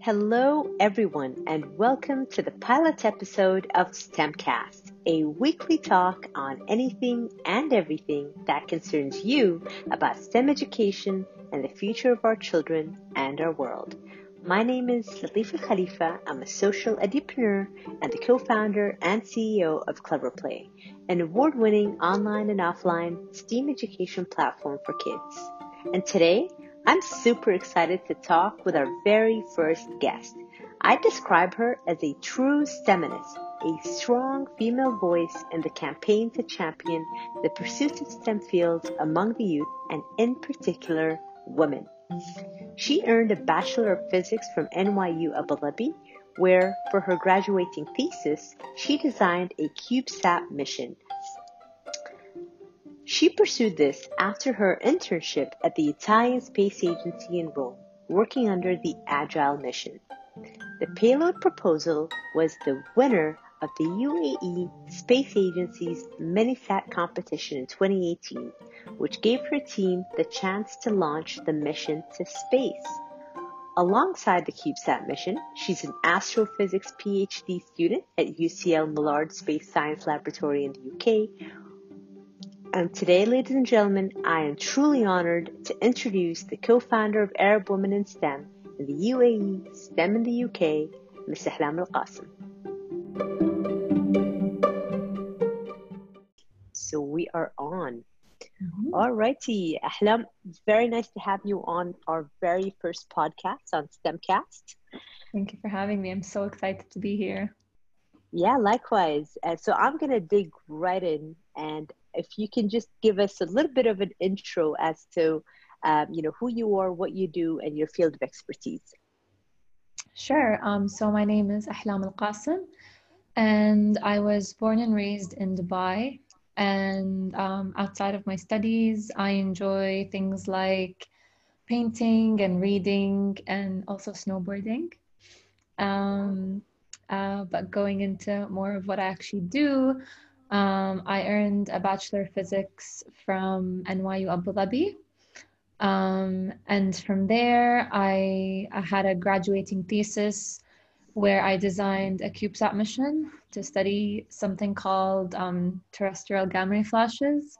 Hello, everyone, and welcome to the pilot episode of STEMcast, a weekly talk on anything and everything that concerns you about STEM education and the future of our children and our world. My name is Latifa Khalifa. I'm a social entrepreneur and the co-founder and CEO of Clever Play, an award-winning online and offline STEAM education platform for kids. And today, I'm super excited to talk with our very first guest. I describe her as a true STEMinist, a strong female voice in the campaign to champion the pursuit of STEM fields among the youth and in particular women. She earned a Bachelor of Physics from NYU Abu Dhabi, where for her graduating thesis, she designed a CubeSat mission she pursued this after her internship at the Italian Space Agency in Rome, working under the Agile mission. The payload proposal was the winner of the UAE Space Agency's Minisat competition in 2018, which gave her team the chance to launch the mission to space. Alongside the CubeSat mission, she's an astrophysics PhD student at UCL Mullard Space Science Laboratory in the UK, and today, ladies and gentlemen, I am truly honored to introduce the co-founder of Arab Women in STEM in the UAE, STEM in the UK, Ms. Ahlam Al-Qasim. So we are on. Mm-hmm. All righty, Ahlam, it's very nice to have you on our very first podcast on STEMcast. Thank you for having me. I'm so excited to be here. Yeah, likewise. Uh, so I'm going to dig right in and if you can just give us a little bit of an intro as to um, you know who you are what you do and your field of expertise. Sure. Um, so my name is ahlam al-qasim and i was born and raised in dubai. And um, outside of my studies i enjoy things like painting and reading and also snowboarding. Um, uh, but going into more of what i actually do um, I earned a Bachelor of Physics from NYU Abu Dhabi. Um, and from there, I, I, had a graduating thesis where I designed a CubeSat mission to study something called um, terrestrial gamma ray flashes.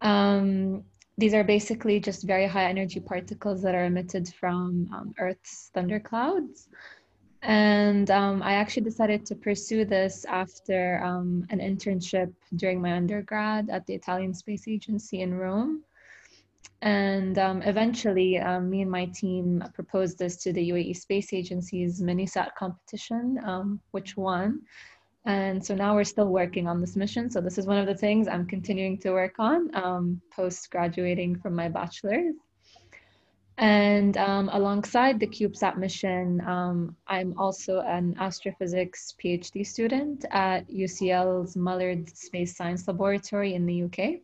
Um, these are basically just very high energy particles that are emitted from um, Earth's thunderclouds. And um, I actually decided to pursue this after um, an internship during my undergrad at the Italian Space Agency in Rome. And um, eventually, um, me and my team proposed this to the UAE Space Agency's Minisat competition, um, which won. And so now we're still working on this mission. So, this is one of the things I'm continuing to work on um, post graduating from my bachelor's. And um, alongside the CubeSat mission, um, I'm also an astrophysics PhD student at UCL's Mullard Space Science Laboratory in the UK.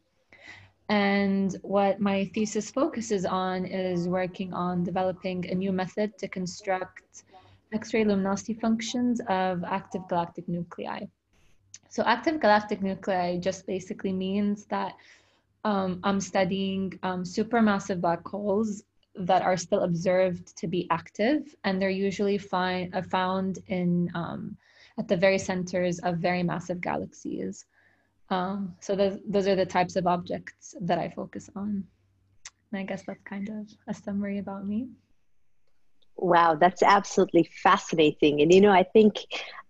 And what my thesis focuses on is working on developing a new method to construct X-ray luminosity functions of active galactic nuclei. So active galactic nuclei just basically means that um, I'm studying um, supermassive black holes that are still observed to be active, and they're usually find, uh, found in um, at the very centers of very massive galaxies. Um, so those, those are the types of objects that I focus on. And I guess that's kind of a summary about me. Wow, that's absolutely fascinating. And you know, I think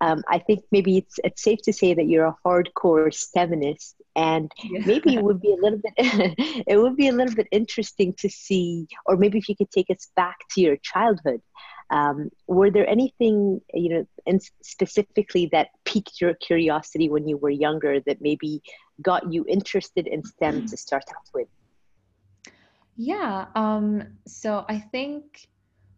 um, I think maybe it's it's safe to say that you're a hardcore STEMinist, and yeah. maybe it would be a little bit it would be a little bit interesting to see, or maybe if you could take us back to your childhood. Um, were there anything you know, in specifically that piqued your curiosity when you were younger that maybe got you interested in STEM to start off with? Yeah. Um, so I think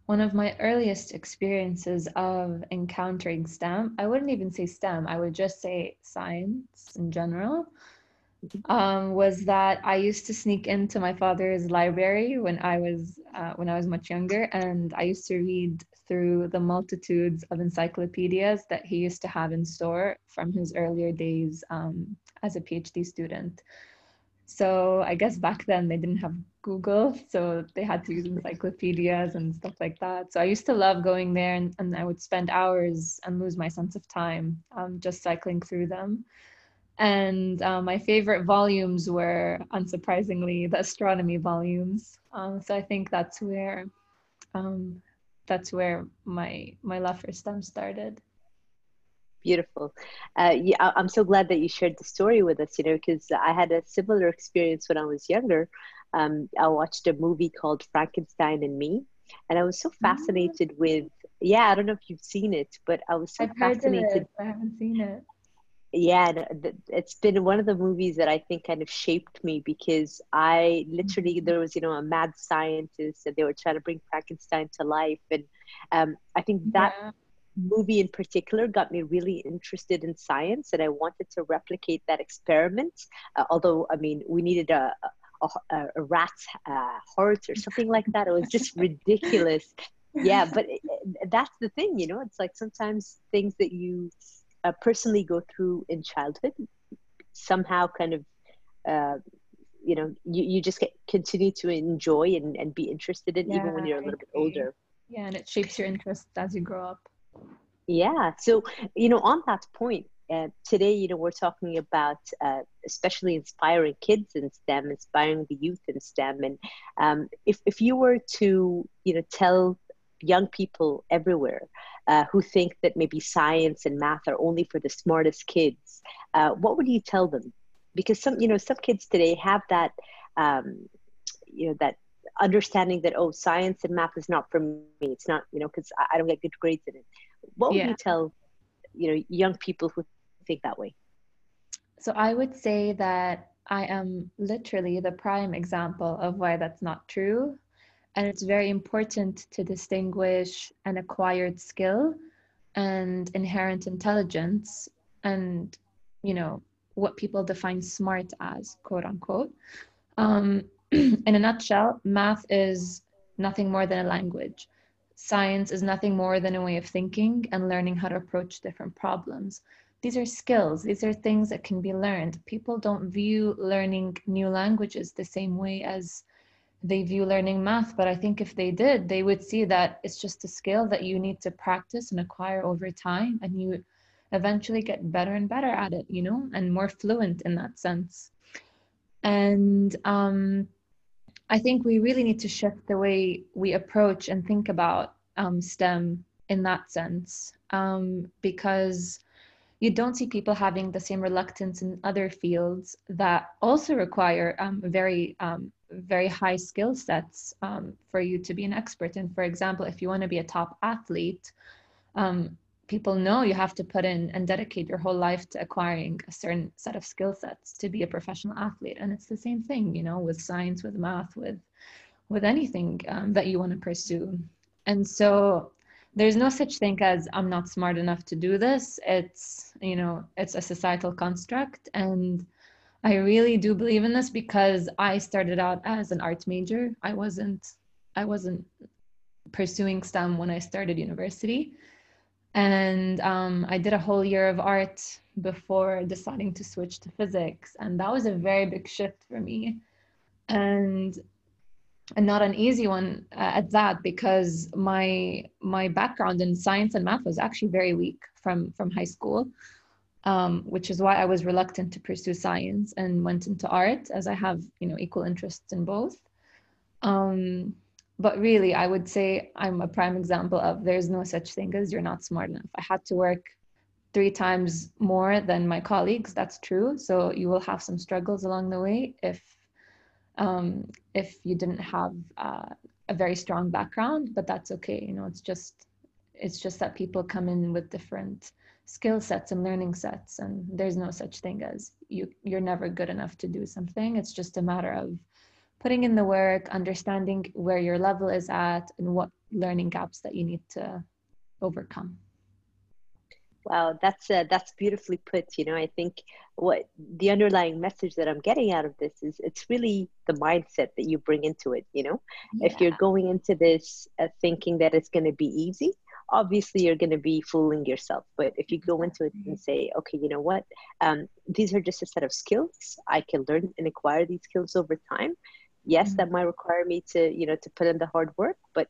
one of my earliest experiences of encountering STEM, I wouldn't even say STEM, I would just say science in general, um, was that I used to sneak into my father's library when I was uh, when I was much younger, and I used to read through the multitudes of encyclopedias that he used to have in store from his earlier days um, as a PhD student. So I guess back then they didn't have Google, so they had to use encyclopedias and stuff like that. So I used to love going there, and, and I would spend hours and lose my sense of time um, just cycling through them. And uh, my favorite volumes were, unsurprisingly, the astronomy volumes. Um, so I think that's where um, that's where my my love for STEM started. Beautiful. Uh, yeah, I'm so glad that you shared the story with us. You know, because I had a similar experience when I was younger. Um, I watched a movie called Frankenstein and Me, and I was so ah. fascinated mm-hmm. with. Yeah, I don't know if you've seen it, but I was so I've fascinated. I haven't seen it yeah it's been one of the movies that i think kind of shaped me because i literally mm-hmm. there was you know a mad scientist and they were trying to bring frankenstein to life and um, i think that yeah. movie in particular got me really interested in science and i wanted to replicate that experiment uh, although i mean we needed a, a, a rat's uh, heart or something like that it was just ridiculous yeah but it, that's the thing you know it's like sometimes things that you uh, personally go through in childhood somehow kind of uh, you know you, you just get continue to enjoy and, and be interested in yeah, even when you're a little bit older. Yeah and it shapes your interest as you grow up. Yeah so you know on that point uh, today you know we're talking about uh, especially inspiring kids in stem inspiring the youth in stem and um, if, if you were to you know tell young people everywhere uh, who think that maybe science and math are only for the smartest kids, uh, what would you tell them? Because some, you know, some kids today have that, um, you know, that understanding that oh, science and math is not for me. It's not, you know, because I, don't get good grades in it. What would yeah. you tell, you know, young people who think that way? So I would say that I am literally the prime example of why that's not true. And it's very important to distinguish an acquired skill and inherent intelligence and, you know, what people define smart as, quote unquote. Um, in a nutshell, math is nothing more than a language. Science is nothing more than a way of thinking and learning how to approach different problems. These are skills, these are things that can be learned. People don't view learning new languages the same way as they view learning math but i think if they did they would see that it's just a skill that you need to practice and acquire over time and you eventually get better and better at it you know and more fluent in that sense. And um, i think we really need to shift the way we approach and think about um, stem in that sense um, because you don't see people having the same reluctance in other fields that also require um, very um, very high skill sets um, for you to be an expert in. For example, if you want to be a top athlete, um, people know you have to put in and dedicate your whole life to acquiring a certain set of skill sets to be a professional athlete. And it's the same thing, you know, with science, with math, with with anything um, that you want to pursue. And so there's no such thing as I'm not smart enough to do this. It's you know, it's a societal construct and I really do believe in this because I started out as an art major. I wasn't I wasn't pursuing STEM when I started university. And um, I did a whole year of art before deciding to switch to physics. And that was a very big shift for me. And and not an easy one uh, at that because my my background in science and math was actually very weak from from high school um, which is why I was reluctant to pursue science and went into art as I have, you know, equal interests in both. Um, but really, I would say I'm a prime example of there's no such thing as you're not smart enough. I had to work three times more than my colleagues. That's true. So you will have some struggles along the way if um, if you didn't have uh, a very strong background. But that's okay. You know, it's just it's just that people come in with different skill sets and learning sets and there's no such thing as you you're never good enough to do something. It's just a matter of putting in the work understanding where your level is at and what learning gaps that you need to overcome. Wow that's uh, that's beautifully put you know. I think what the underlying message that i'm getting out of this is it's really the mindset that you bring into it you know. Yeah. if you're going into this uh, thinking that it's going to be easy obviously you're going to be fooling yourself but if you go into it and say okay you know what? Um, these are just a set of skills. I can learn and acquire these skills over time. Yes mm-hmm. that might require me to you know to put in the hard work but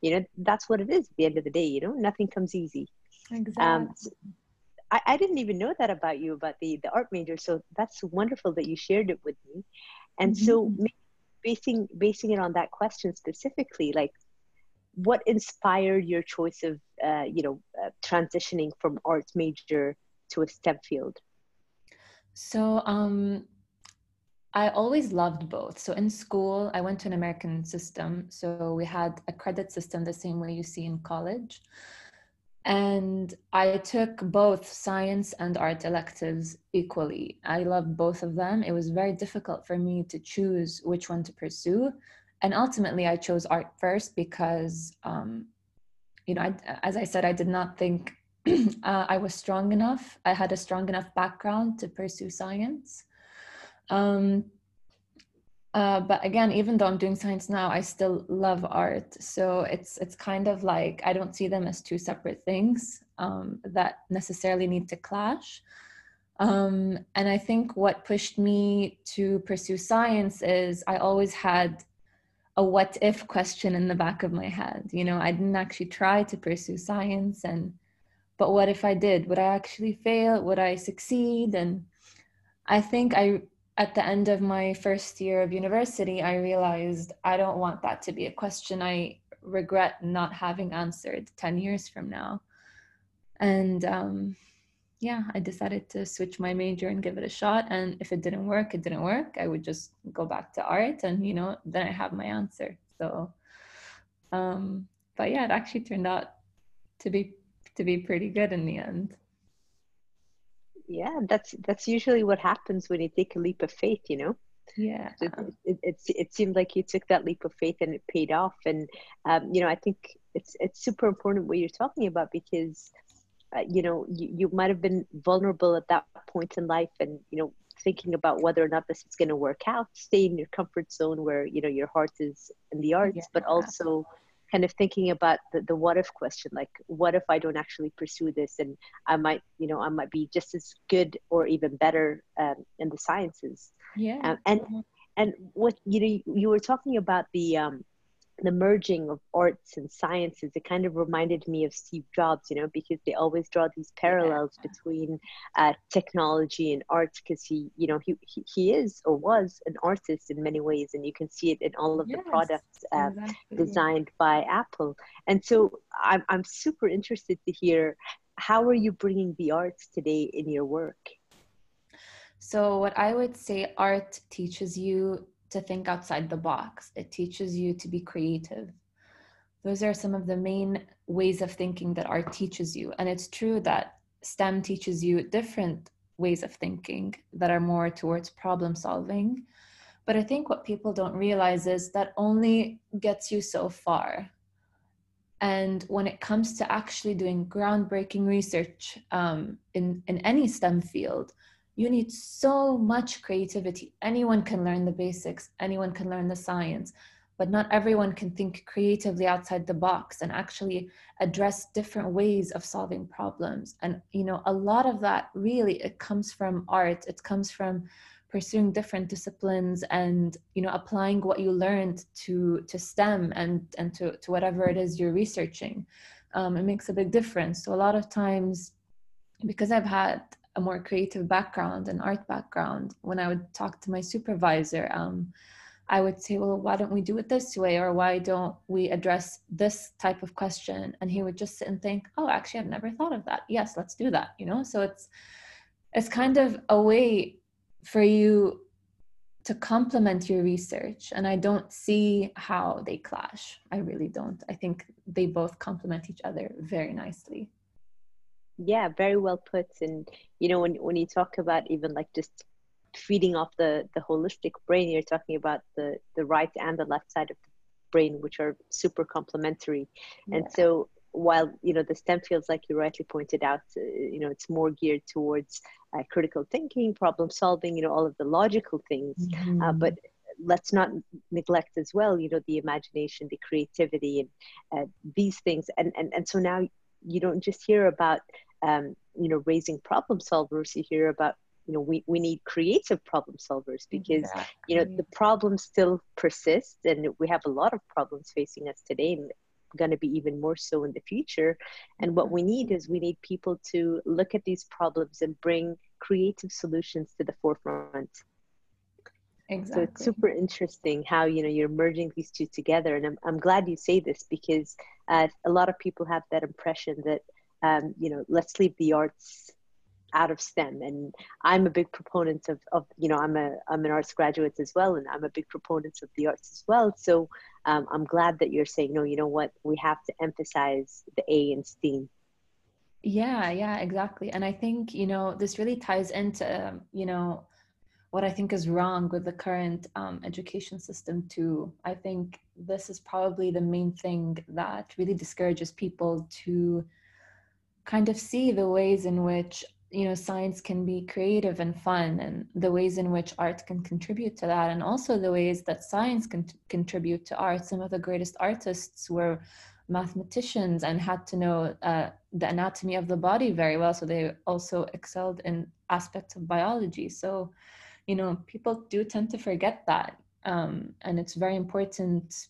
you know that's what it is at the end of the day you know? Nothing comes easy. Exactly. Um, I, I didn't even know that about you about the the art major so that's wonderful that you shared it with me. And mm-hmm. so basing basing it on that question specifically like what inspired your choice of uh, you know uh, transitioning from arts major to a STEM field? So um, I always loved both. So in school, I went to an American system. So we had a credit system the same way you see in college. And I took both science and art electives equally. I loved both of them. It was very difficult for me to choose which one to pursue. And ultimately, I chose art first because, um, you know, I, as I said, I did not think uh, I was strong enough. I had a strong enough background to pursue science. Um, uh, but again, even though I'm doing science now, I still love art. So it's it's kind of like I don't see them as two separate things um, that necessarily need to clash. Um, and I think what pushed me to pursue science is I always had a what if question in the back of my head. You know, I didn't actually try to pursue science and but what if I did? Would I actually fail? Would I succeed? And I think I, at the end of my first year of university, I realized I don't want that to be a question I regret not having answered 10 years from now. And um, yeah, I decided to switch my major and give it a shot. And if it didn't work, it didn't work. I would just go back to art and, you know, then I have my answer. So, um, but yeah, it actually turned out to be to be pretty good in the end yeah that's that's usually what happens when you take a leap of faith you know yeah it, it, it, it, seemed like you took that leap of faith and it paid off and um, you know i think it's it's super important what you're talking about because uh, you know you, you might have been vulnerable at that point in life and you know thinking about whether or not this is going to work out stay in your comfort zone where you know your heart is in the arts yeah. but also kind of thinking about the, the what if question like what if i don't actually pursue this and i might you know i might be just as good or even better um, in the sciences yeah um, and and what you know you, were talking about the um the merging of arts and sciences it kind of reminded me of steve jobs you know because they always draw these parallels yeah. between uh, technology and arts because he you know he, he, he is or was an artist in many ways and you can see it in all of yes, the products uh, exactly. designed by apple and so I'm, I'm super interested to hear how are you bringing the arts today in your work so what i would say art teaches you to think outside the box. It teaches you to be creative. Those are some of the main ways of thinking that art teaches you. And it's true that STEM teaches you different ways of thinking that are more towards problem solving. But I think what people don't realize is that only gets you so far. And when it comes to actually doing groundbreaking research um, in, in any STEM field, you need so much creativity. Anyone can learn the basics, anyone can learn the science, but not everyone can think creatively outside the box and actually address different ways of solving problems. And you know, a lot of that really it comes from art. It comes from pursuing different disciplines and you know applying what you learned to to STEM and and to to whatever it is you're researching. Um, it makes a big difference. So a lot of times, because I've had a more creative background and art background, when I would talk to my supervisor, um, I would say, well, why don't we do it this way? Or why don't we address this type of question? And he would just sit and think, oh, actually, I've never thought of that. Yes, let's do that. You know, so it's, it's kind of a way for you to complement your research. And I don't see how they clash. I really don't. I think they both complement each other very nicely yeah very well put and you know when when you talk about even like just feeding off the the holistic brain you're talking about the the right and the left side of the brain which are super complementary yeah. and so while you know the stem fields like you rightly pointed out uh, you know it's more geared towards uh, critical thinking problem solving you know all of the logical things uh, mm-hmm. uh, but let's not neglect as well you know the imagination the creativity and uh, these things and, and and so now you don't just hear about um, you know raising problem solvers you hear about you know we, we need creative problem solvers because you know the problems still persist and we have a lot of problems facing us today and going to be even more so in the future. And what we need is we need people to look at these problems and bring creative solutions to the forefront. Exactly. So it's super interesting how you know you're merging these two together, and I'm I'm glad you say this because uh, a lot of people have that impression that um, you know let's leave the arts out of STEM, and I'm a big proponent of of you know I'm a I'm an arts graduate as well, and I'm a big proponent of the arts as well. So um, I'm glad that you're saying no. You know what? We have to emphasize the A in STEAM. Yeah, yeah, exactly. And I think you know this really ties into um, you know what I think is wrong with the current um, education system too. I think this is probably the main thing that really discourages people to kind of see the ways in which you know science can be creative and fun and the ways in which art can contribute to that and also the ways that science can t- contribute to art. Some of the greatest artists were mathematicians and had to know uh, the anatomy of the body very well so they also excelled in aspects of biology. So you know people do tend to forget that um, and it's very important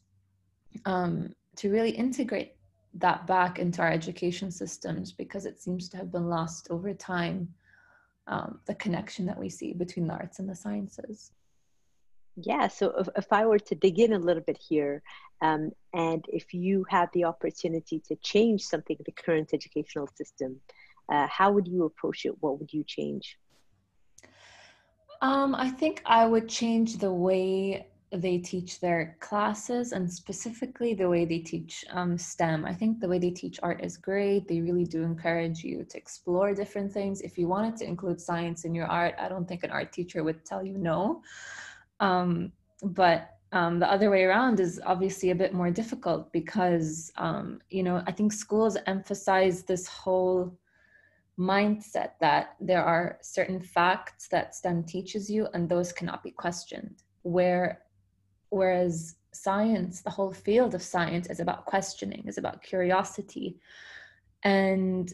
um, to really integrate that back into our education systems because it seems to have been lost over time um, the connection that we see between the arts and the sciences. Yeah so if, if i were to dig in a little bit here um, and if you had the opportunity to change something in the current educational system uh, how would you approach it? What would you change? Um, I think I would change the way they teach their classes and specifically the way they teach um, STEM. I think the way they teach art is great. They really do encourage you to explore different things. If you wanted to include science in your art, I don't think an art teacher would tell you no. Um, but um, the other way around is obviously a bit more difficult because, um, you know, I think schools emphasize this whole mindset that there are certain facts that STEM teaches you and those cannot be questioned. Where whereas science, the whole field of science is about questioning, is about curiosity. And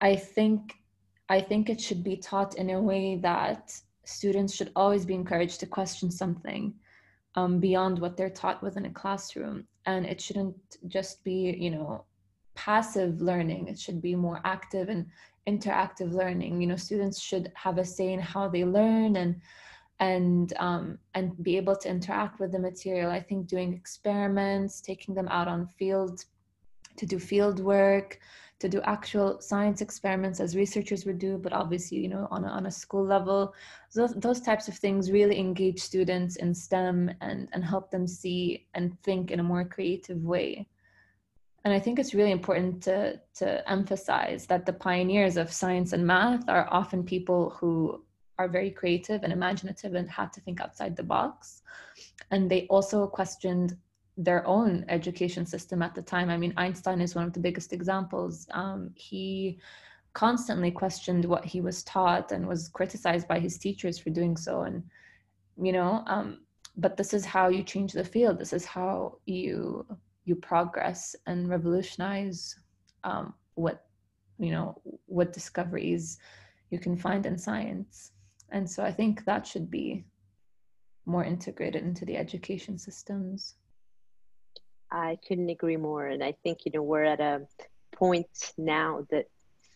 I think I think it should be taught in a way that students should always be encouraged to question something um, beyond what they're taught within a classroom. And it shouldn't just be, you know, passive learning. It should be more active and interactive learning you know students should have a say in how they learn and and um, and be able to interact with the material. I think doing experiments taking them out on field to do field work to do actual science experiments as researchers would do but obviously you know on a, on a school level those, those types of things really engage students in stem and and help them see and think in a more creative way. And I think it's really important to, to emphasize that the pioneers of science and math are often people who are very creative and imaginative and had to think outside the box. And they also questioned their own education system at the time. I mean, Einstein is one of the biggest examples. Um, he constantly questioned what he was taught and was criticized by his teachers for doing so. And, you know, um, but this is how you change the field. This is how you you progress and revolutionize um, what you know what discoveries you can find in science and so i think that should be more integrated into the education systems i couldn't agree more and i think you know we're at a point now that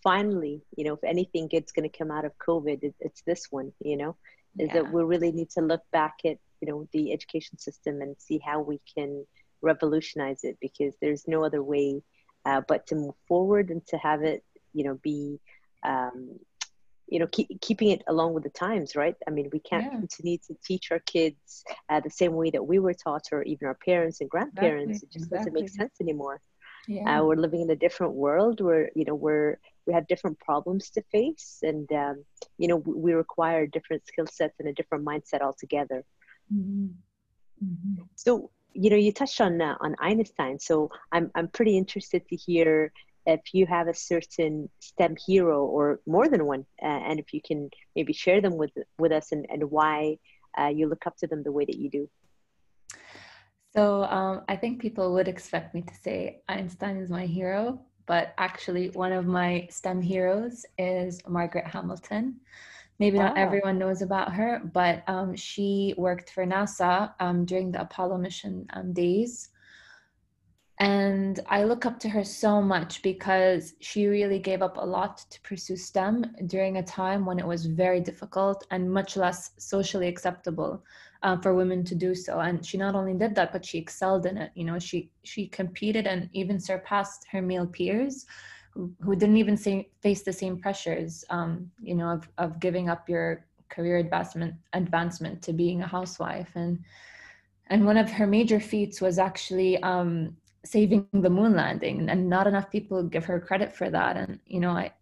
finally you know if anything good's going to come out of covid it, it's this one you know is yeah. that we really need to look back at you know the education system and see how we can revolutionize it because there's no other way uh, but to move forward and to have it you know be um, you know keep, keeping it along with the times right i mean we can't yeah. continue to teach our kids uh, the same way that we were taught or even our parents and grandparents exactly. it just exactly. doesn't make sense anymore yeah. Uh, we're living in a different world where you know we're we have different problems to face and um, you know we, we require different skill sets and a different mindset altogether mm-hmm. Mm-hmm. so you know, you touched on uh, on Einstein, so I'm I'm pretty interested to hear if you have a certain STEM hero or more than one, uh, and if you can maybe share them with with us and and why uh, you look up to them the way that you do. So um, I think people would expect me to say Einstein is my hero, but actually one of my STEM heroes is Margaret Hamilton. Maybe not everyone knows about her, but um, she worked for NASA um, during the Apollo mission um, days. And I look up to her so much because she really gave up a lot to pursue STEM during a time when it was very difficult and much less socially acceptable uh, for women to do so. And she not only did that, but she excelled in it. You know, she she competed and even surpassed her male peers who, who didn't even say, face the same pressures, um, you know, of, of giving up your career advancement advancement to being a housewife. And and one of her major feats was actually um, saving the moon landing and not enough people give her credit for that. And you know i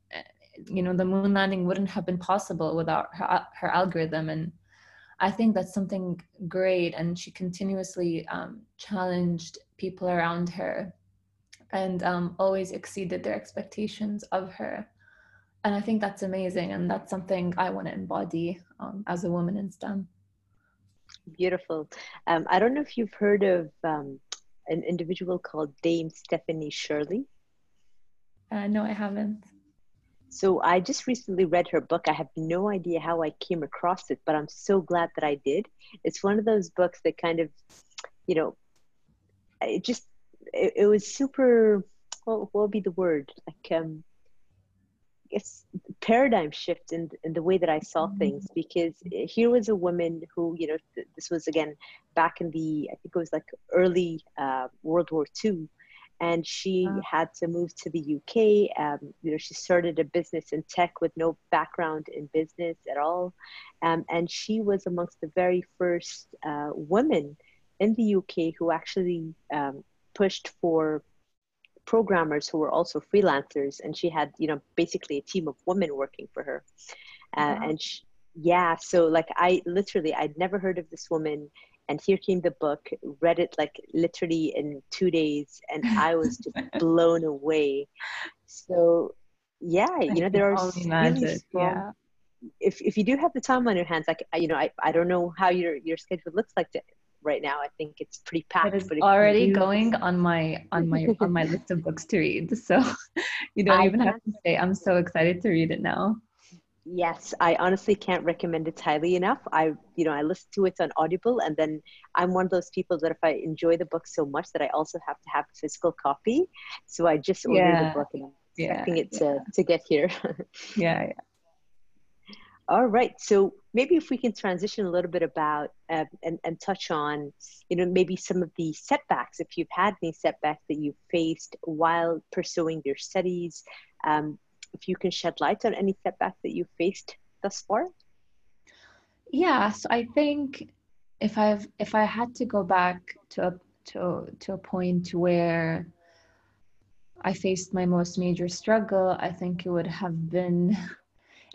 you know the moon landing wouldn't have been possible without her, her algorithm. And i think that's something great. And she continuously um, challenged people around her and um, always exceeded their expectations of her. And i think that's amazing. And that's something i want to embody um, as a woman in stem. Beautiful. Um, i don't know if you've heard of um, an individual called Dame Stephanie Shirley? Uh, no, I haven't. So I just recently read her book. I have no idea how I came across it, but I'm so glad that I did. It's one of those books that kind of, you know, it just it, it was super. What, what would be the word? Like um, guess paradigm shift in in the way that I saw mm-hmm. things because here was a woman who you know th- this was again back in the I think it was like early uh, World War II, and she uh-huh. had to move to the UK. Um, you know she started a business in tech with no background in business at all, um, and she was amongst the very first uh, women in the UK who actually um, pushed for programmers who were also freelancers and she had you know basically a team of women working for her uh, wow. and she, yeah so like i literally i'd never heard of this woman and here came the book read it like literally in two days and i was just blown away so yeah you know there are really strong, yeah. if, if you do have the time on your hands like you know I, I don't know how your your schedule looks like to right now. I think it's pretty packed. It is but already going on my on my on my list of books to read. So you don't I even have to say. I'm so excited to read it now. Yes, I honestly can't recommend it highly enough. I, you know, I listen to it on Audible, and then I'm one of those people that if I enjoy the book so much that I also have to have a physical copy. So I just ordered yeah. the book and I'm expecting yeah, it to yeah. to get here. yeah, yeah. All right. So maybe if we can transition a little bit about uh, and, and touch on, you know, maybe some of the setbacks, if you've had any setbacks that you faced while pursuing your studies, um, if you can shed light on any setbacks that you've faced thus far. Yeah. So I think if I've if I had to go back to a to to a point where I faced my most major struggle, I think it would have been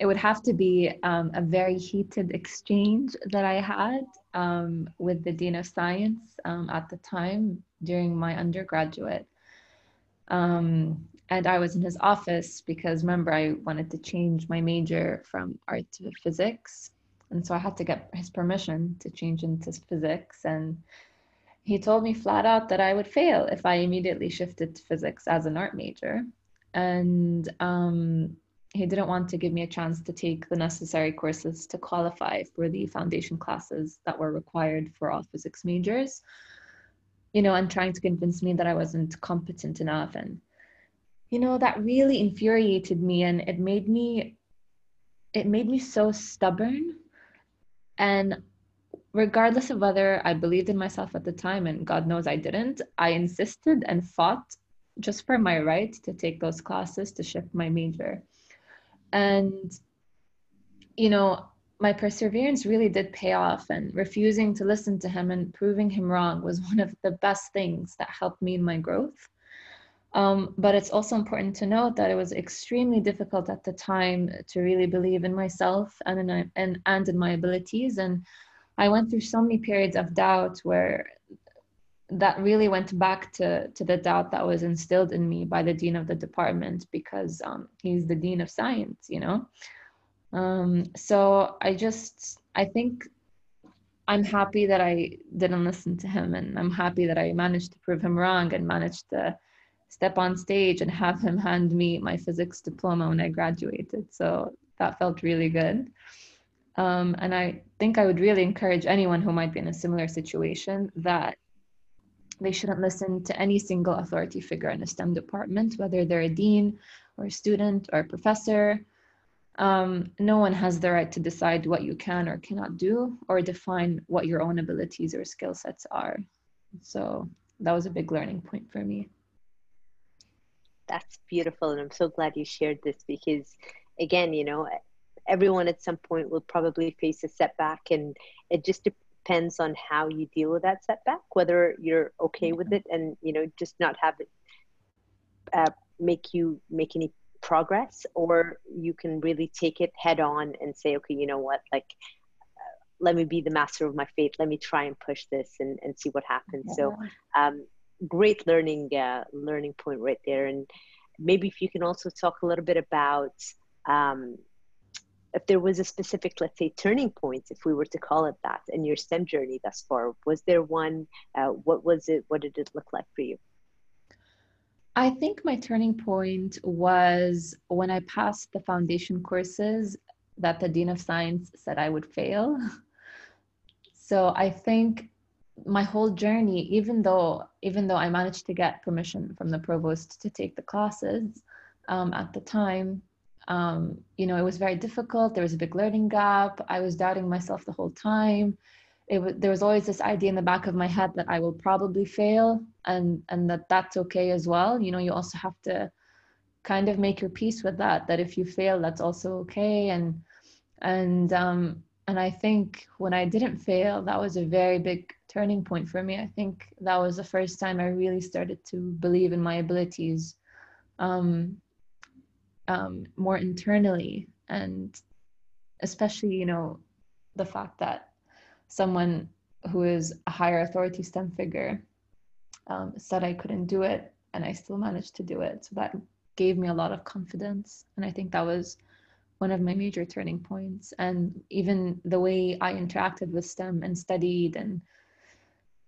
it would have to be um, a very heated exchange that I had um, with the Dean of Science um, at the time during my undergraduate. Um, and I was in his office because remember, I wanted to change my major from art to physics. And so I had to get his permission to change into physics. And he told me flat out that I would fail if I immediately shifted to physics as an art major. And um, he didn't want to give me a chance to take the necessary courses to qualify for the foundation classes that were required for all physics majors you know and trying to convince me that i wasn't competent enough. And you know that really infuriated me and it made me it made me so stubborn. And regardless of whether i believed in myself at the time and god knows i didn't i insisted and fought just for my right to take those classes to shift my major and, you know, my perseverance really did pay off, and refusing to listen to him and proving him wrong was one of the best things that helped me in my growth. Um, but it's also important to note that it was extremely difficult at the time to really believe in myself and in, and, and in my abilities. And I went through so many periods of doubt where that really went back to, to the doubt that was instilled in me by the dean of the department because um, he's the dean of science, you know. Um, so I just, I think I'm happy that I didn't listen to him, and I'm happy that I managed to prove him wrong and managed to step on stage and have him hand me my physics diploma when I graduated. So that felt really good. Um, and I think I would really encourage anyone who might be in a similar situation that they shouldn't listen to any single authority figure in a STEM department, whether they're a dean or a student or a professor. Um, no one has the right to decide what you can or cannot do or define what your own abilities or skill sets are. So that was a big learning point for me. That's beautiful. And I'm so glad you shared this because, again, you know, everyone at some point will probably face a setback and it just depends on how you deal with that setback whether you're okay with it and you know just not have it uh, make you make any progress or you can really take it head on and say okay you know what? Like uh, let me be the master of my fate. Let me try and push this and, and see what happens. Yeah. so um, great learning uh, learning point right there. And maybe if you can also talk a little bit about um, if there was a specific, let's say, turning point, if we were to call it that, in your STEM journey thus far, was there one? Uh, what was it? What did it look like for you? I think my turning point was when I passed the foundation courses that the Dean of Science said I would fail. So I think my whole journey, even though even though I managed to get permission from the provost to take the classes um, at the time, um, you know, it was very difficult. There was a big learning gap. I was doubting myself the whole time. It there was always this idea in the back of my head that I will probably fail and, and that that's okay as well. You know, you also have to kind of make your peace with that, that if you fail, that's also okay. And, and, um, and I think when I didn't fail, that was a very big turning point for me. I think that was the first time I really started to believe in my abilities. Um, um, more internally. And especially you know the fact that someone who is a higher authority stem figure um, said i couldn't do it and i still managed to do it. So that gave me a lot of confidence. And i think that was one of my major turning points. And even the way i interacted with stem and studied and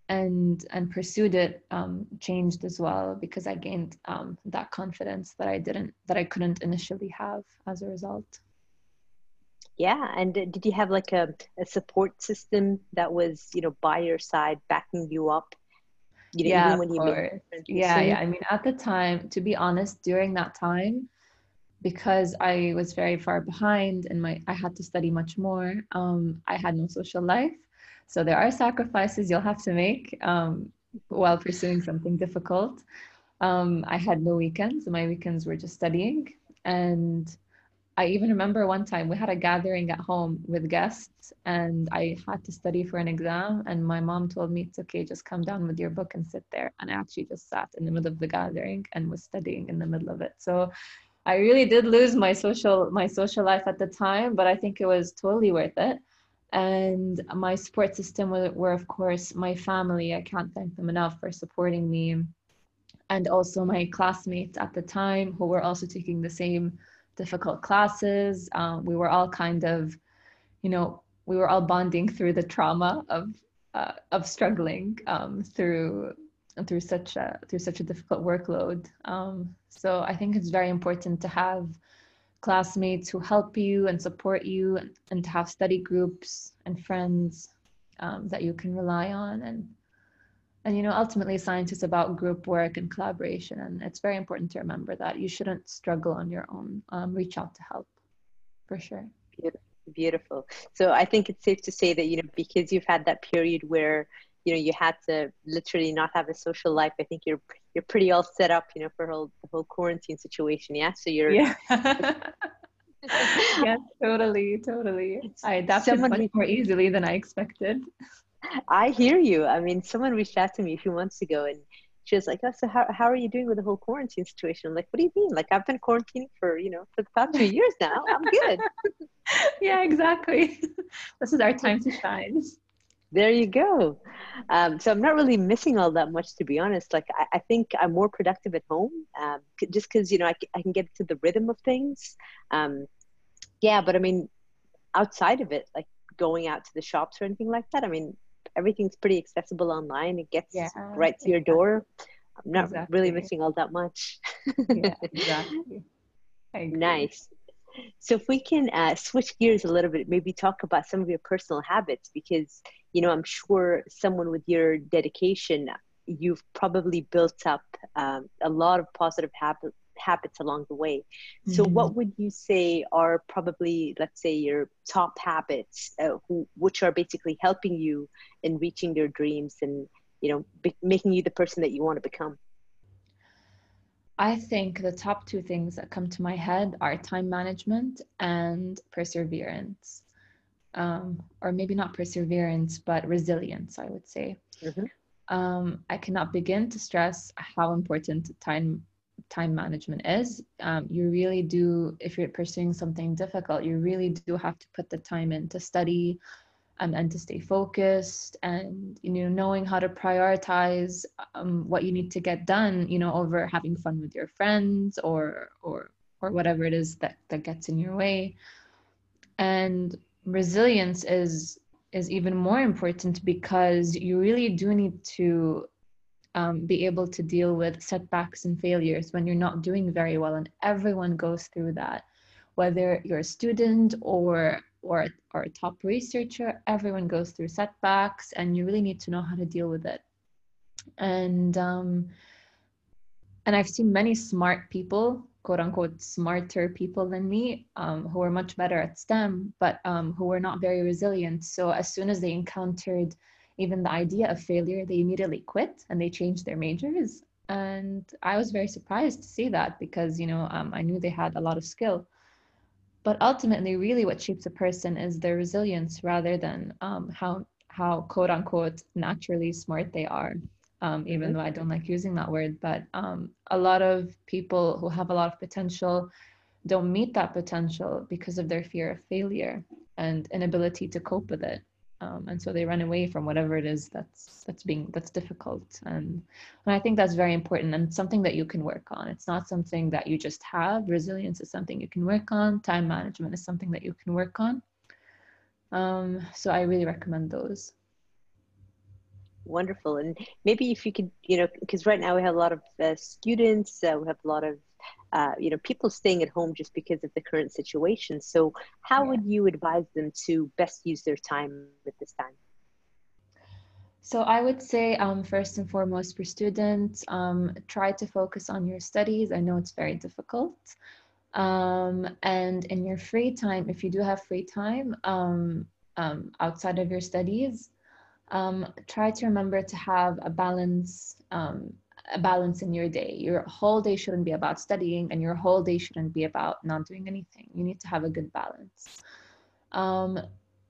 and and pursued it um, changed as well because I gained um, that confidence that I didn't that I couldn't initially have as a result. Yeah, and did you have like a, a support system that was you know by your side backing you up? You know, yeah, even when you yeah, yeah. I mean, at the time, to be honest, during that time, because I was very far behind and my I had to study much more. Um, I had no social life so there are sacrifices you'll have to make um, while pursuing something difficult. Um, I had no weekends. My weekends were just studying. And I even remember one time we had a gathering at home with guests and I had to study for an exam. And my mom told me, it's okay, just come down with your book and sit there. And I actually just sat in the middle of the gathering and was studying in the middle of it. So I really did lose my social my social life at the time, but I think it was totally worth it and my support system were, were, of course my family. I can't thank them enough for supporting me. And also my classmates at the time who were also taking the same difficult classes. Um, we were all kind of you know we were all bonding through the trauma of uh, of struggling um, through through such a through such a difficult workload. Um, so i think it's very important to have classmates who help you and support you and, to have study groups and friends um, that you can rely on. And and you know ultimately science is about group work and collaboration and it's very important to remember that you shouldn't struggle on your own. Um, reach out to help for sure. Beautiful. So i think it's safe to say that you know because you've had that period where you know you had to literally not have a social life i think you're you're pretty all set up you know for whole, the whole quarantine situation yeah so you're yeah yeah totally totally i adapted much more easily than i expected i hear you i mean someone reached out to me a few months ago and she was like, "Oh, so how, how are you doing with the whole quarantine situation?" I'm like, "What do you mean? Like I've been quarantining for you know for the past two years now. I'm good." yeah, exactly. This is our time to shine. There you go. Um, so I'm not really missing all that much, to be honest. Like I, I think I'm more productive at home, um, just because you know I, I can get to the rhythm of things. Um, yeah, but I mean, outside of it, like going out to the shops or anything like that. I mean, everything's pretty accessible online. It gets yeah, right to your door. I'm not exactly. really missing all that much. yeah, exactly. Nice. So if we can uh, switch gears a little bit, maybe talk about some of your personal habits, because you know I'm sure someone with your dedication, you've probably built up um, a lot of positive habits habits along the way. So, mm-hmm. what would you say are probably, let's say, your top habits, uh, who, which are basically helping you in reaching your dreams and you know be- making you the person that you want to become? I think the top two things that come to my head are time management and perseverance. Um, or maybe not perseverance, but resilience, I would say. Mm-hmm. Um, I cannot begin to stress how important time time management is. Um, you really do, if you're pursuing something difficult, you really do have to put the time in to study um, and to stay focused and, you know, knowing how to prioritize um, what you need to get done, you know, over having fun with your friends or, or, or whatever it is that, that gets in your way. And resilience is is even more important because you really do need to um, be able to deal with setbacks and failures when you're not doing very well and everyone goes through that. Whether you're a student or or or a top researcher everyone goes through setbacks and you really need to know how to deal with it. And um, and i've seen many smart people quote unquote smarter people than me um, who were much better at stem but um, who were not very resilient so as soon as they encountered even the idea of failure, they immediately quit and they changed their majors. And I was very surprised to see that because, you know, um, I knew they had a lot of skill. But ultimately, really what shapes a person is their resilience rather than um, how, how quote unquote naturally smart they are. Um, even though I don't like using that word, but um, a lot of people who have a lot of potential don't meet that potential because of their fear of failure and inability to cope with it. Um, and so they run away from whatever it is that's that's being that's difficult. And and i think that's very important and something that you can work on. It's not something that you just have. Resilience is something you can work on. Time management is something that you can work on. Um, so i really recommend those wonderful and maybe if you could you know because right now we have a lot of uh, students uh, we have a lot of uh, you know people staying at home just because of the current situation so how yeah. would you advise them to best use their time at this time so I would say, um, first and foremost, for students, um, try to focus on your studies. I know it's very difficult. Um, and in your free time, if you do have free time um, um, outside of your studies, um, try to remember to have a balance um, a balance in your day. Your whole day shouldn't be about studying, and your whole day shouldn't be about not doing anything. You need to have a good balance. Um,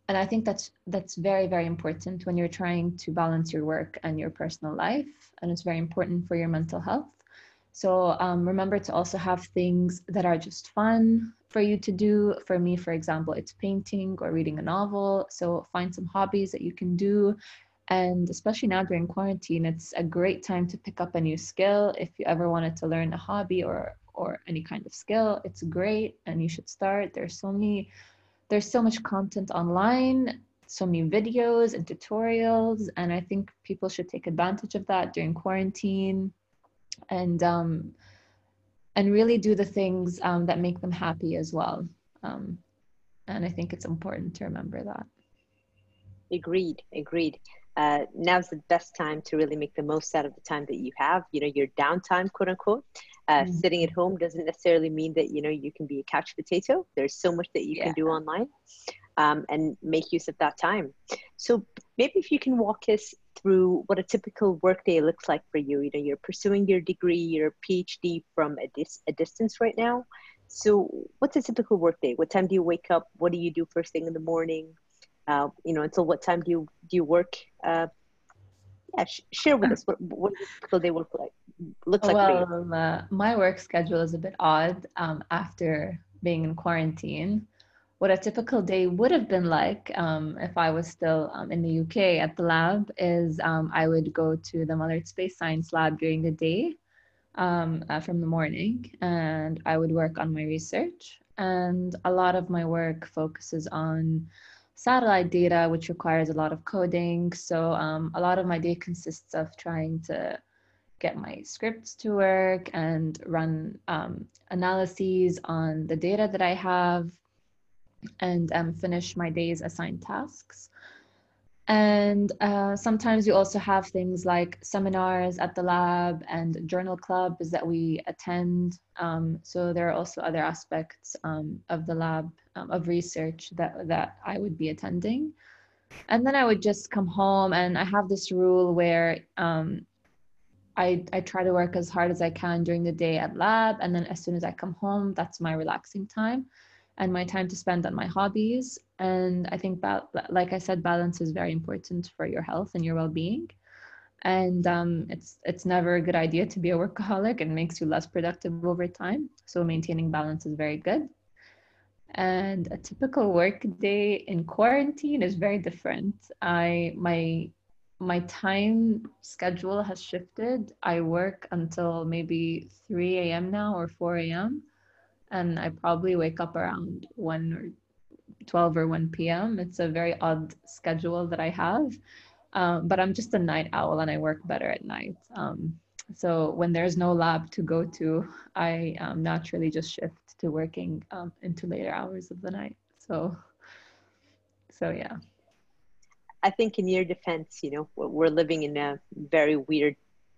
and I think that's that's very very important when you're trying to balance your work and your personal life, and it's very important for your mental health. So um, remember to also have things that are just fun for you to do. For me, for example, it's painting or reading a novel. So find some hobbies that you can do and especially now during quarantine, it's a great time to pick up a new skill. If you ever wanted to learn a hobby or or any kind of skill, it's great and you should start. There's so many there's so much content online, so many videos and tutorials, and I think people should take advantage of that during quarantine and um and really do the things um, that make them happy as well. Um, and I think it's important to remember that. Agreed, agreed uh, now's the best time to really make the most out of the time that you have. You know, your downtime, quote unquote. Uh, mm-hmm. Sitting at home doesn't necessarily mean that you know you can be a couch potato. There's so much that you yeah. can do online, um, and make use of that time. So maybe if you can walk us through what a typical workday looks like for you. You know, you're pursuing your degree, your PhD from a, dis- a distance right now. So, what's a typical workday? What time do you wake up? What do you do first thing in the morning? uh, you know, until what time do you do you work? Uh, yeah, sh- share with us what what they look like looks like. Well, uh, my work schedule is a bit odd um, after being in quarantine. What a typical day would have been like um, if I was still um, in the UK at the lab is um, I would go to the Mullard Space Science Lab during the day um, uh, from the morning and I would work on my research. And a lot of my work focuses on satellite data, which requires a lot of coding. So um, a lot of my day consists of trying to get my scripts to work and run um, analyses on the data that I have and um, finish my day's assigned tasks. And uh, sometimes we also have things like seminars at the lab and journal clubs that we attend. Um, so there are also other aspects um, of the lab um, of research that, that I would be attending. And then I would just come home and I have this rule where um, I, I try to work as hard as I can during the day at lab. And then as soon as I come home, that's my relaxing time and my time to spend on my hobbies. And I think, like I said, balance is very important for your health and your well-being. And um, it's it's never a good idea to be a workaholic. It makes you less productive over time. So maintaining balance is very good. And a typical work day in quarantine is very different. I my my time schedule has shifted. I work until maybe 3 a.m. now or 4 a.m and I probably wake up around 1 or 12 or 1 p.m. It's a very odd schedule that I have, um, but I'm just a night owl and I work better at night. Um, so when there's no lab to go to, I um, naturally just shift to working um, into later hours of the night. So, so yeah. I think in your defense, you know, we're living in a very weird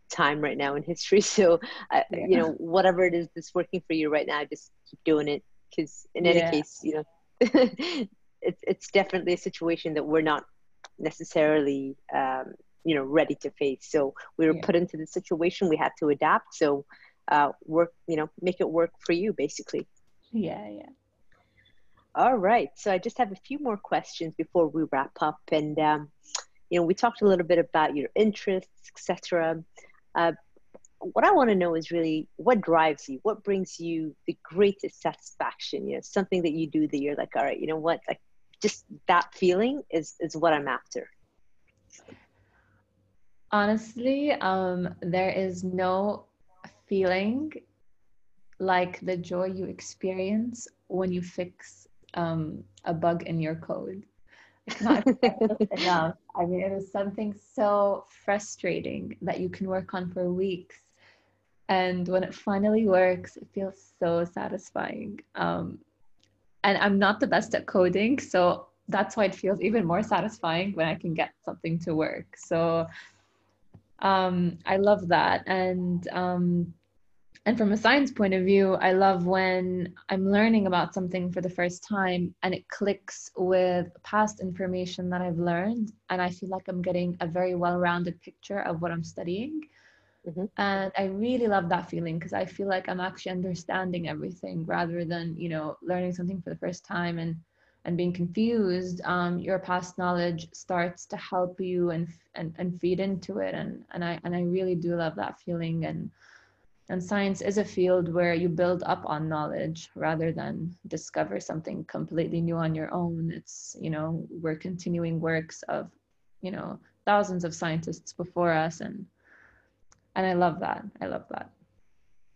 time right now in history. So, uh, yeah. you know, whatever it is that's working for you right now, just keep doing it. Because in any yeah. case, you know, it's it's definitely a situation that we're not necessarily, um, you know, ready to face. So we were yeah. put into the situation. We had to adapt. So, uh, work, you know, make it work for you, basically. Yeah, yeah. All right. So I just have a few more questions before we wrap up, and um, you know, we talked a little bit about your interests, etc. Uh, what I want to know is really what drives you, what brings you the greatest satisfaction. You know, something that you do that you're like, all right, you know what, like just that feeling is is what I'm after. Honestly, um, there is no feeling like the joy you experience when you fix um, a bug in your code not enough. I mean, it is something so frustrating that you can work on for weeks. And when it finally works, it feels so satisfying. Um, and I'm not the best at coding, so that's why it feels even more satisfying when I can get something to work. So um, I love that. And um, and from a science point of view, I love when I'm learning about something for the first time and it clicks with past information that I've learned. And I feel like I'm getting a very well rounded picture of what I'm studying. Mm-hmm. And I really love that feeling because I feel like I'm actually understanding everything rather than, you know, learning something for the first time and and being confused, um, your past knowledge starts to help you and, and and feed into it. And and I and I really do love that feeling. And and science is a field where you build up on knowledge rather than discover something completely new on your own. It's you know we're continuing works of you know thousands of scientists before us and and i love that. I love that.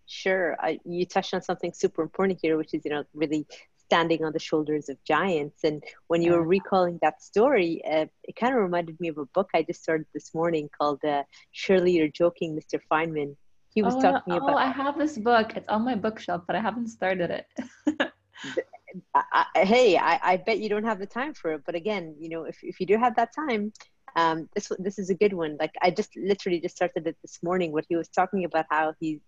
Sure. I, you touched on something super important here which is you know really standing on the shoulders of giants. And when you were recalling that story uh, it kind of reminded me of a book i just started this morning called uh, surely you're joking mr feynman he was oh, talking about. Oh, I have this book. It's on my bookshelf, but I haven't started it. I, I, hey, I, I bet you don't have the time for it. But again, you know, if, if you do have that time, um, this this is a good one. Like I just literally just started it this morning. What he was talking about how he,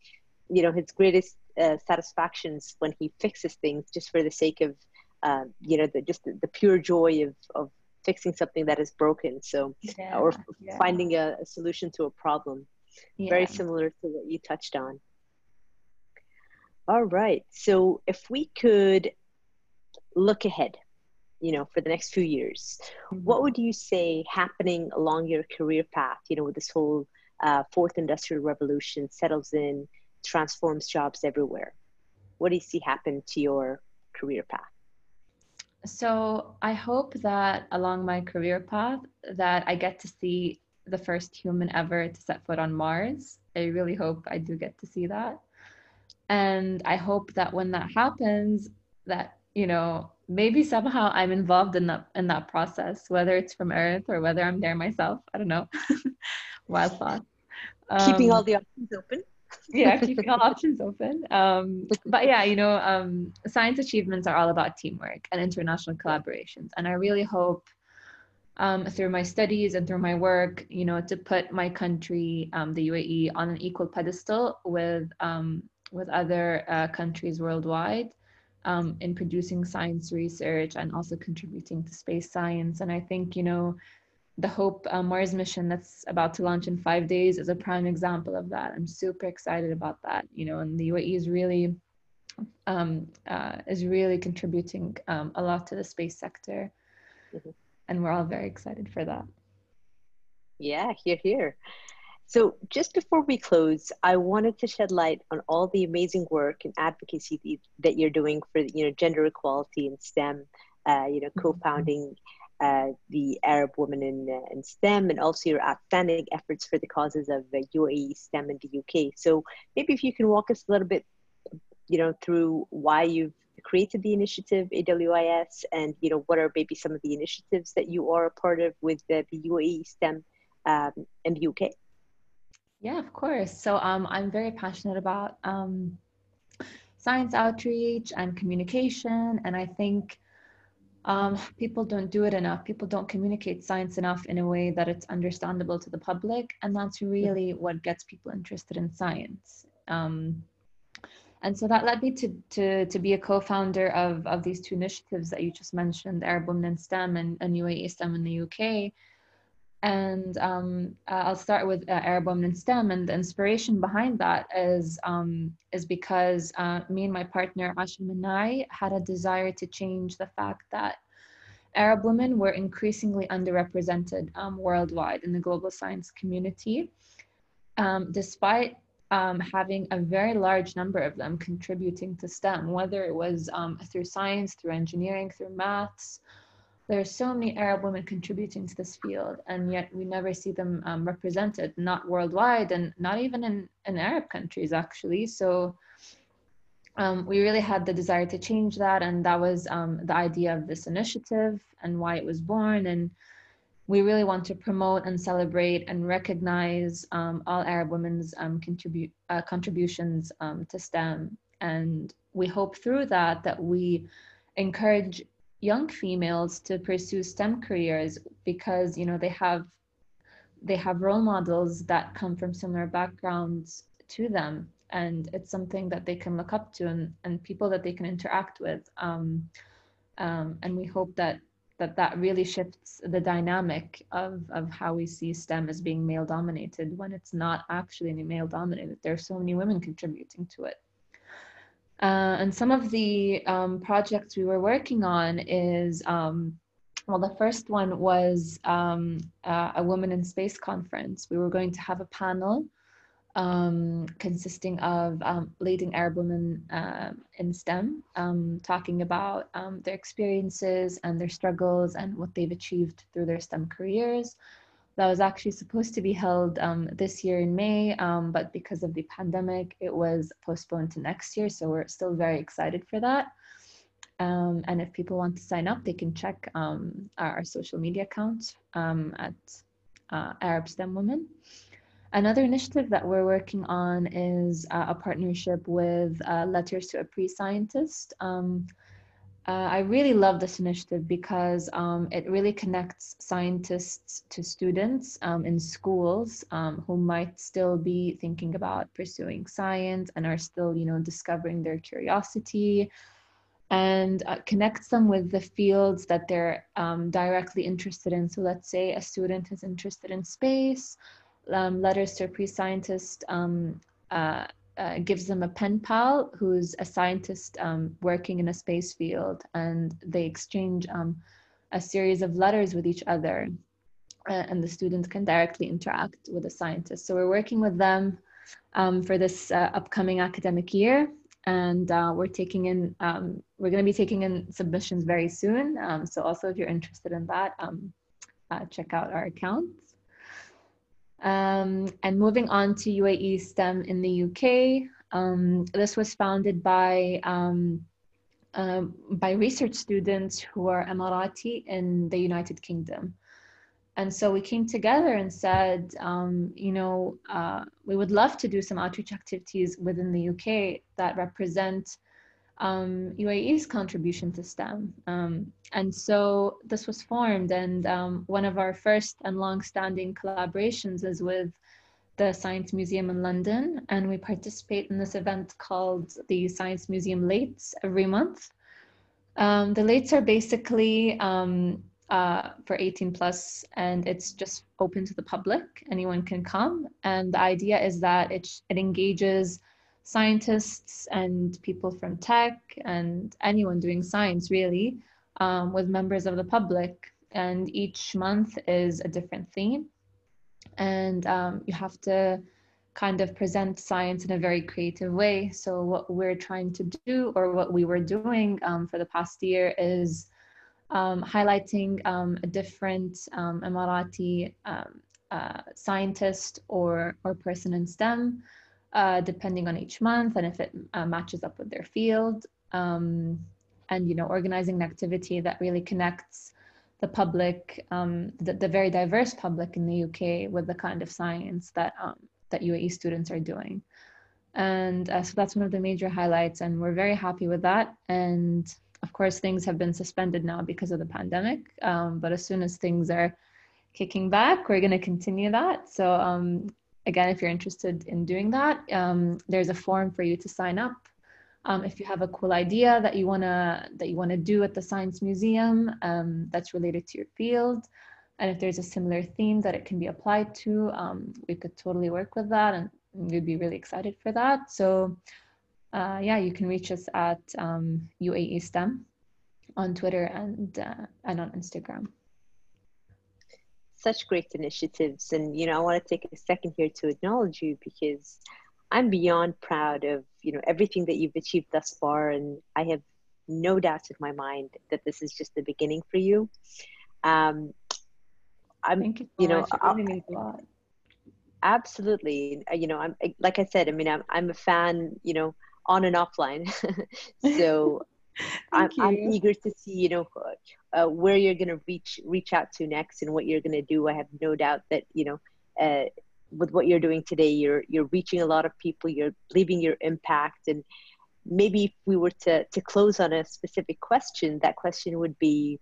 you know, his greatest uh, satisfactions when he fixes things just for the sake of, uh, you know, the, just the, the pure joy of of fixing something that is broken. So, yeah, or yeah. finding a, a, solution to a problem yeah. very similar to what you touched on. All right. So if we could look ahead, you know, for the next few years, mm-hmm. what would you say happening along your career path, you know, with this whole uh, fourth industrial revolution settles in, transforms jobs everywhere? What do you see happen to your career path? So I hope that along my career path that I get to see the first human ever to set foot on Mars. I really hope I do get to see that. And I hope that when that happens, that, you know, maybe somehow I'm involved in that in that process, whether it's from Earth or whether I'm there myself. I don't know. Wild thought. keeping all the options open yeah, keeping all options open. Um, but yeah, you know, um, science achievements are all about teamwork and international collaborations. And I really hope um, through my studies and through my work, you know, to put my country, um, the UAE, on an equal pedestal with um, with other uh, countries worldwide um, in producing science research and also contributing to space science. And I think, you know, the Hope uh, Mars mission that's about to launch in five days is a prime example of that. I'm super excited about that, you know, and the UAE is really um, uh, is really contributing um, a lot to the space sector, mm-hmm. And we're all very excited for that. Yeah, here, here. So, just before we close, I wanted to shed light on all the amazing work and advocacy that you're doing for you know gender equality in STEM. Uh, you know, mm-hmm. co-founding uh, the Arab Women in, uh, in STEM and also your outstanding efforts for the causes of uh, UAE STEM in the UK. So maybe if you can walk us a little bit, you know, through why you've created the initiative AWIS and, you know, what are maybe some of the initiatives that you are a part of with the, the UAE STEM um, in the UK. Yeah, of course. So um, I'm very passionate about um, science outreach and communication. And I think um, people don't do it enough. People don't communicate science enough in a way that it's understandable to the public. And that's really what gets people interested in science. Um, and so that led me to, to, to be a co-founder of, of these two initiatives that you just mentioned, Arab Women in STEM and, and UAE STEM in the UK. And um, uh, I'll start with uh, Arab Women in STEM. And the inspiration behind that is, um, is because uh, me and my partner, Asha Manai, had a desire to change the fact that Arab women were increasingly underrepresented um, worldwide in the global science community, um, despite um, having a very large number of them contributing to STEM, whether it was um, through science, through engineering, through maths, there's so many Arab women contributing to this field, and yet we never see them um, represented, not worldwide and not even in, in Arab countries, actually. So um, we really had the desire to change that, and that was um, the idea of this initiative and why it was born. And we really want to promote and celebrate and recognize um, all Arab women's um, contribute, uh, contributions um, to STEM. And we hope through that that we encourage young females to pursue STEM careers because you know they have they have role models that come from similar backgrounds to them and it's something that they can look up to and, and people that they can interact with um, um, and we hope that that that really shifts the dynamic of, of how we see STEM as being male dominated when it's not actually male dominated. There are so many women contributing to it. Uh, and some of the um, projects we were working on is, um, well, the first one was um, uh, a Women in Space conference. We were going to have a panel um, consisting of um, leading Arab women uh, in STEM, um, talking about their experiences and their struggles and what they've achieved through their STEM careers that was actually supposed to be held um, this year in May, um, but because of the pandemic, it was postponed to next year. So we're still very excited for that. Um, and if people want to sign up, they can check um, our, our, social media accounts um, at uh, Arab STEM Women. Another initiative that we're working on is uh, a partnership with uh, Letters to a Pre-Scientist. Um, uh, I really love this initiative because um, it really connects scientists to students um, in schools um, who might still be thinking about pursuing science and are still, you know, discovering their curiosity and uh, connects them with the fields that they're um, directly interested in. So let's say a student is interested in space, um, letters to a pre-scientist um, uh, uh, gives them a pen pal who's a scientist um, working in a space field, and they exchange um, a series of letters with each other, uh, and the students can directly interact with the scientist. So we're working with them um, for this uh, upcoming academic year, and uh, we're taking in um, we're going to be taking in submissions very soon. So also, if you're interested in that, uh, check out our account. Um, and moving on to UAE STEM in the UK, um, this was founded by um, uh, by research students who are Emirati in the United Kingdom. and so we came together and said, um, you know, uh, we would love to do some outreach activities within the UK that represent um, UAE's contribution to STEM. Um, and so this was formed, and um, one of our first and long-standing collaborations is with the Science Museum in London, and we participate in this event called the Science Museum Lates every month. Um, the Lates are basically um, uh, for 18 plus and it's just open to the public anyone can come and the idea is that it, it engages scientists and people from tech and anyone doing science really um, with members of the public. And each month is a different theme. And um, you have to kind of present science in a very creative way. So what we're trying to do or what we were doing um, for the past year is um, highlighting um, a different um, Emirati uh, scientist or, or person in STEM, uh, depending on each month and if it uh, matches up with their field. Um, and, you know, organizing an activity that really connects the public, um, the, the, very diverse public in the UK with the kind of science that, that UAE students are doing. And uh, so that's one of the major highlights, and we're very happy with that. And of course, things have been suspended now because of the pandemic, um, but as soon as things are kicking back, we're going to continue that. So, um, again, if you're interested in doing that, um, there's a form for you to sign up. Um, if you have a cool idea that you wanna that you wanna do at the science museum um, that's related to your field, and if there's a similar theme that it can be applied to, um, we could totally work with that, and we'd be really excited for that. So uh, yeah, you can reach us at um, UAE STEM on Twitter and uh, and on Instagram. Such great initiatives, and you know, I want to take a second here to acknowledge you because I'm beyond proud of you know everything that you've achieved thus far, and I have no doubts in my mind that this is just the beginning for you. Um, I'm, Thank you, you know, really means a lot. Absolutely, you know, I'm like I said. I mean, I'm I'm a fan. You know, on and offline. so I'm, I'm, eager to see, you know, uh, where you're going to reach reach out to next and what you're going to do. I have no doubt that you know, uh, with what you're doing today, you're you're reaching a lot of people. You're leaving your impact, and maybe if we were to to close on a specific question, that question would be,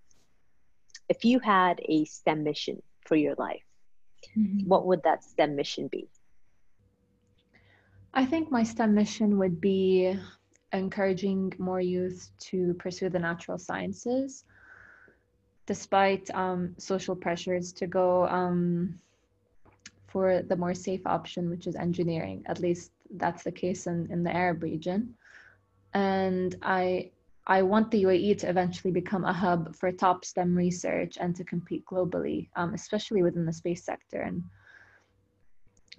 if you had a STEM mission for your life, mm-hmm. what would that STEM mission be? I think my STEM mission would be encouraging more youth to pursue the natural sciences despite um, social pressures to go um, for the more safe option, which is engineering. At least that's the case in, in the Arab region. And I, I want the UAE to eventually become a hub for top STEM research and to compete globally, um, especially within the space sector. And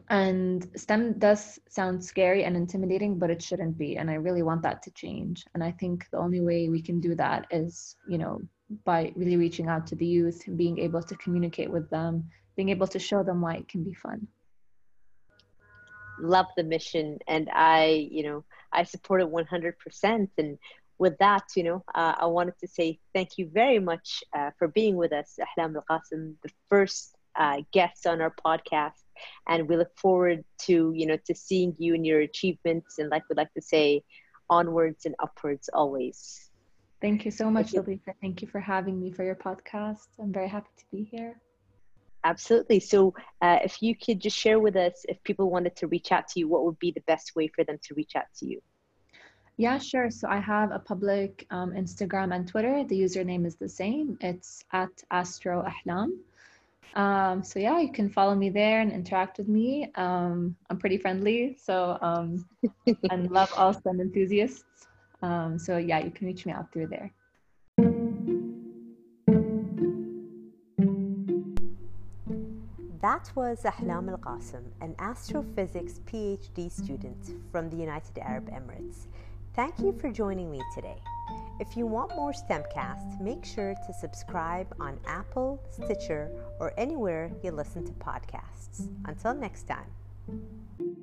and STEM does sound scary and intimidating, but it shouldn't be. And I really want that to change. And I think the only way we can do that is, you know, by really reaching out to the youth and being able to communicate with them, being able to show them why it can be fun. Love the mission. And I, you know, I support it 100%. And with that, you know, uh, I wanted to say thank you very much uh, for being with us, Ahlam Al Qasim, the first uh, guest on our podcast and we look forward to you know to seeing you and your achievements and like we like to say onwards and upwards always thank you so much thank you. thank you for having me for your podcast i'm very happy to be here absolutely so uh, if you could just share with us if people wanted to reach out to you what would be the best way for them to reach out to you yeah, sure. So I have a public um, Instagram and Twitter. The username is the same. It's at Astro Ahlam. Um, so yeah, you can follow me there and interact with me. Um, I'm pretty friendly, so um, and love all STEM enthusiasts. Um, so yeah, you can reach me out through there. That was Ahlam Al Qasim, an astrophysics PhD student from the United Arab Emirates. Thank you for joining me today. If you want more STEMcast, make sure to subscribe on Apple, Stitcher, or anywhere you listen to podcasts. Until next time.